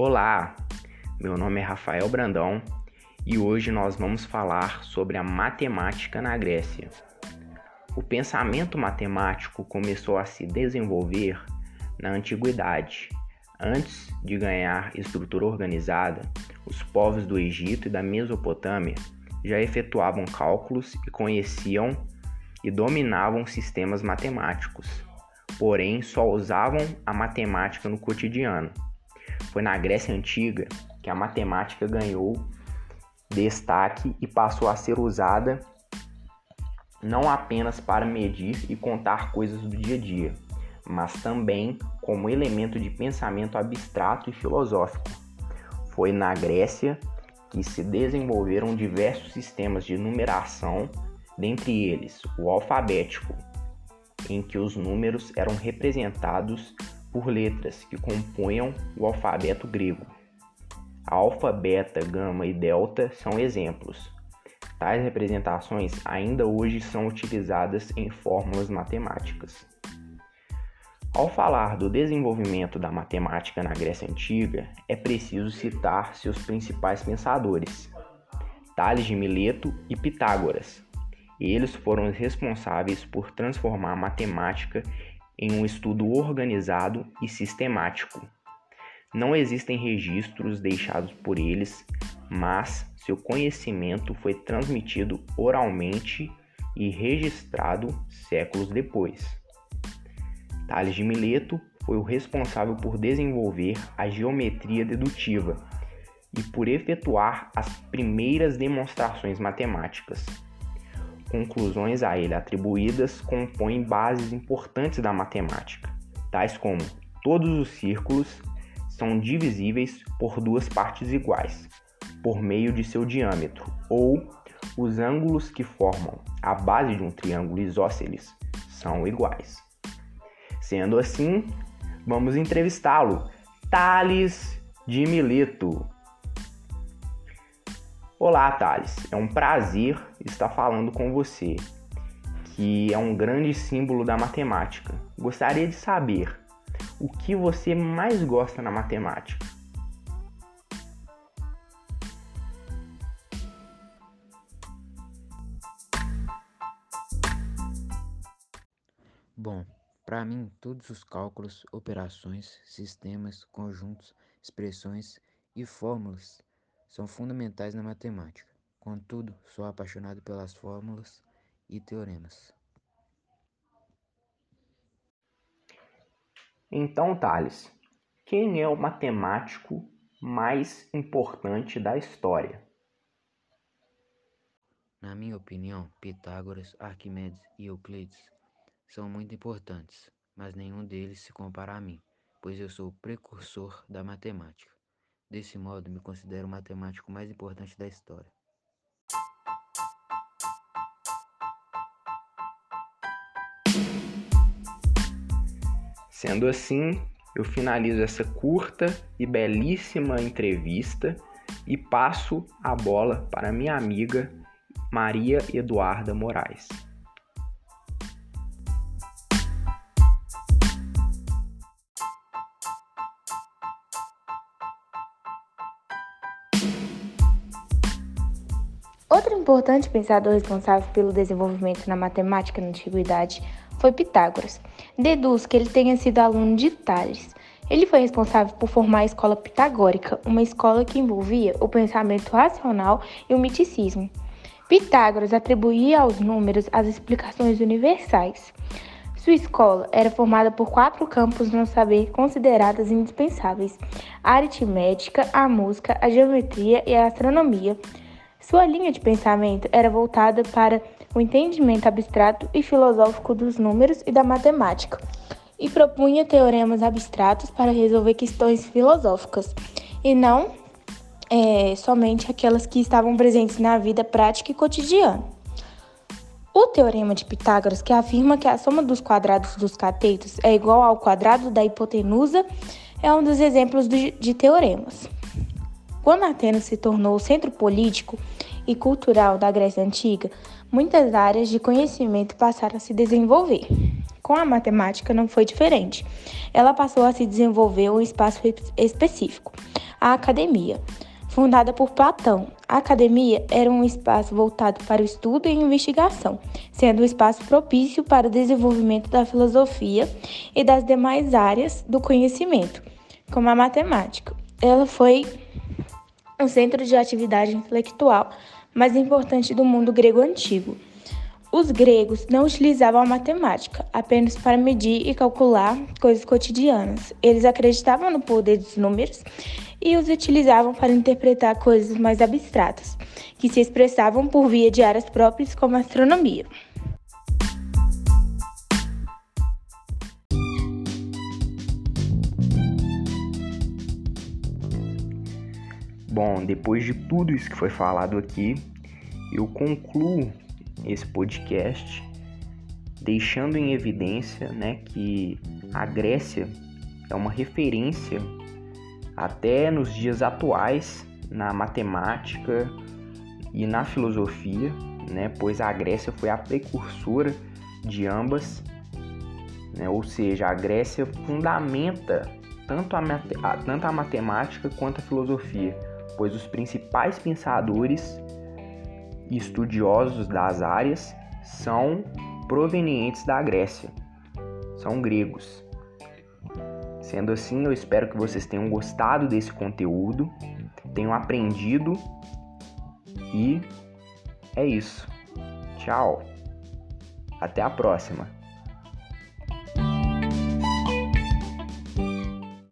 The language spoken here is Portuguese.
Olá, meu nome é Rafael Brandão e hoje nós vamos falar sobre a matemática na Grécia. O pensamento matemático começou a se desenvolver na antiguidade. Antes de ganhar estrutura organizada, os povos do Egito e da Mesopotâmia já efetuavam cálculos e conheciam e dominavam sistemas matemáticos, porém só usavam a matemática no cotidiano foi na Grécia Antiga que a matemática ganhou destaque e passou a ser usada não apenas para medir e contar coisas do dia a dia, mas também como elemento de pensamento abstrato e filosófico. Foi na Grécia que se desenvolveram diversos sistemas de numeração, dentre eles o alfabético, em que os números eram representados por letras que compunham o alfabeto grego. Alfa, beta, gama e delta são exemplos. Tais representações ainda hoje são utilizadas em fórmulas matemáticas. Ao falar do desenvolvimento da matemática na Grécia Antiga, é preciso citar seus principais pensadores, Tales de Mileto e Pitágoras. Eles foram responsáveis por transformar a matemática em um estudo organizado e sistemático. Não existem registros deixados por eles, mas seu conhecimento foi transmitido oralmente e registrado séculos depois. Tales de Mileto foi o responsável por desenvolver a geometria dedutiva e por efetuar as primeiras demonstrações matemáticas conclusões a ele atribuídas compõem bases importantes da matemática, tais como todos os círculos são divisíveis por duas partes iguais, por meio de seu diâmetro, ou os ângulos que formam a base de um triângulo isósceles são iguais. Sendo assim, vamos entrevistá-lo, Tales de Mileto. Olá, Thales. É um prazer estar falando com você, que é um grande símbolo da matemática. Gostaria de saber o que você mais gosta na matemática. Bom, para mim, todos os cálculos, operações, sistemas, conjuntos, expressões e fórmulas são fundamentais na matemática. Contudo, sou apaixonado pelas fórmulas e teoremas. Então, Thales, quem é o matemático mais importante da história? Na minha opinião, Pitágoras, Arquimedes e Euclides são muito importantes, mas nenhum deles se compara a mim, pois eu sou o precursor da matemática. Desse modo, me considero o matemático mais importante da história. Sendo assim, eu finalizo essa curta e belíssima entrevista e passo a bola para minha amiga Maria Eduarda Moraes. Importante pensador responsável pelo desenvolvimento na matemática na antiguidade foi Pitágoras. Deduz que ele tenha sido aluno de Tales. Ele foi responsável por formar a escola pitagórica, uma escola que envolvia o pensamento racional e o miticismo. Pitágoras atribuía aos números as explicações universais. Sua escola era formada por quatro campos no saber considerados indispensáveis: a aritmética, a música, a geometria e a astronomia. Sua linha de pensamento era voltada para o entendimento abstrato e filosófico dos números e da matemática, e propunha teoremas abstratos para resolver questões filosóficas, e não é, somente aquelas que estavam presentes na vida prática e cotidiana. O teorema de Pitágoras, que afirma que a soma dos quadrados dos catetos é igual ao quadrado da hipotenusa, é um dos exemplos de, de teoremas. Quando Atenas se tornou o centro político e cultural da Grécia Antiga, muitas áreas de conhecimento passaram a se desenvolver. Com a matemática não foi diferente. Ela passou a se desenvolver um espaço específico. a academia. Fundada por Platão, a academia era um espaço voltado para o estudo e investigação, sendo um espaço propício para o desenvolvimento da filosofia e das demais áreas do conhecimento, como a matemática. Ela foi um centro de atividade intelectual mais importante do mundo grego antigo. Os gregos não utilizavam a matemática apenas para medir e calcular coisas cotidianas. Eles acreditavam no poder dos números e os utilizavam para interpretar coisas mais abstratas, que se expressavam por via de áreas próprias como a astronomia. Bom, depois de tudo isso que foi falado aqui, eu concluo esse podcast deixando em evidência né, que a Grécia é uma referência até nos dias atuais na matemática e na filosofia, né, pois a Grécia foi a precursora de ambas, né, ou seja, a Grécia fundamenta tanto a, tanto a matemática quanto a filosofia, pois os principais pensadores e estudiosos das áreas são provenientes da Grécia, são gregos. Sendo assim, eu espero que vocês tenham gostado desse conteúdo, tenham aprendido e é isso. Tchau. Até a próxima.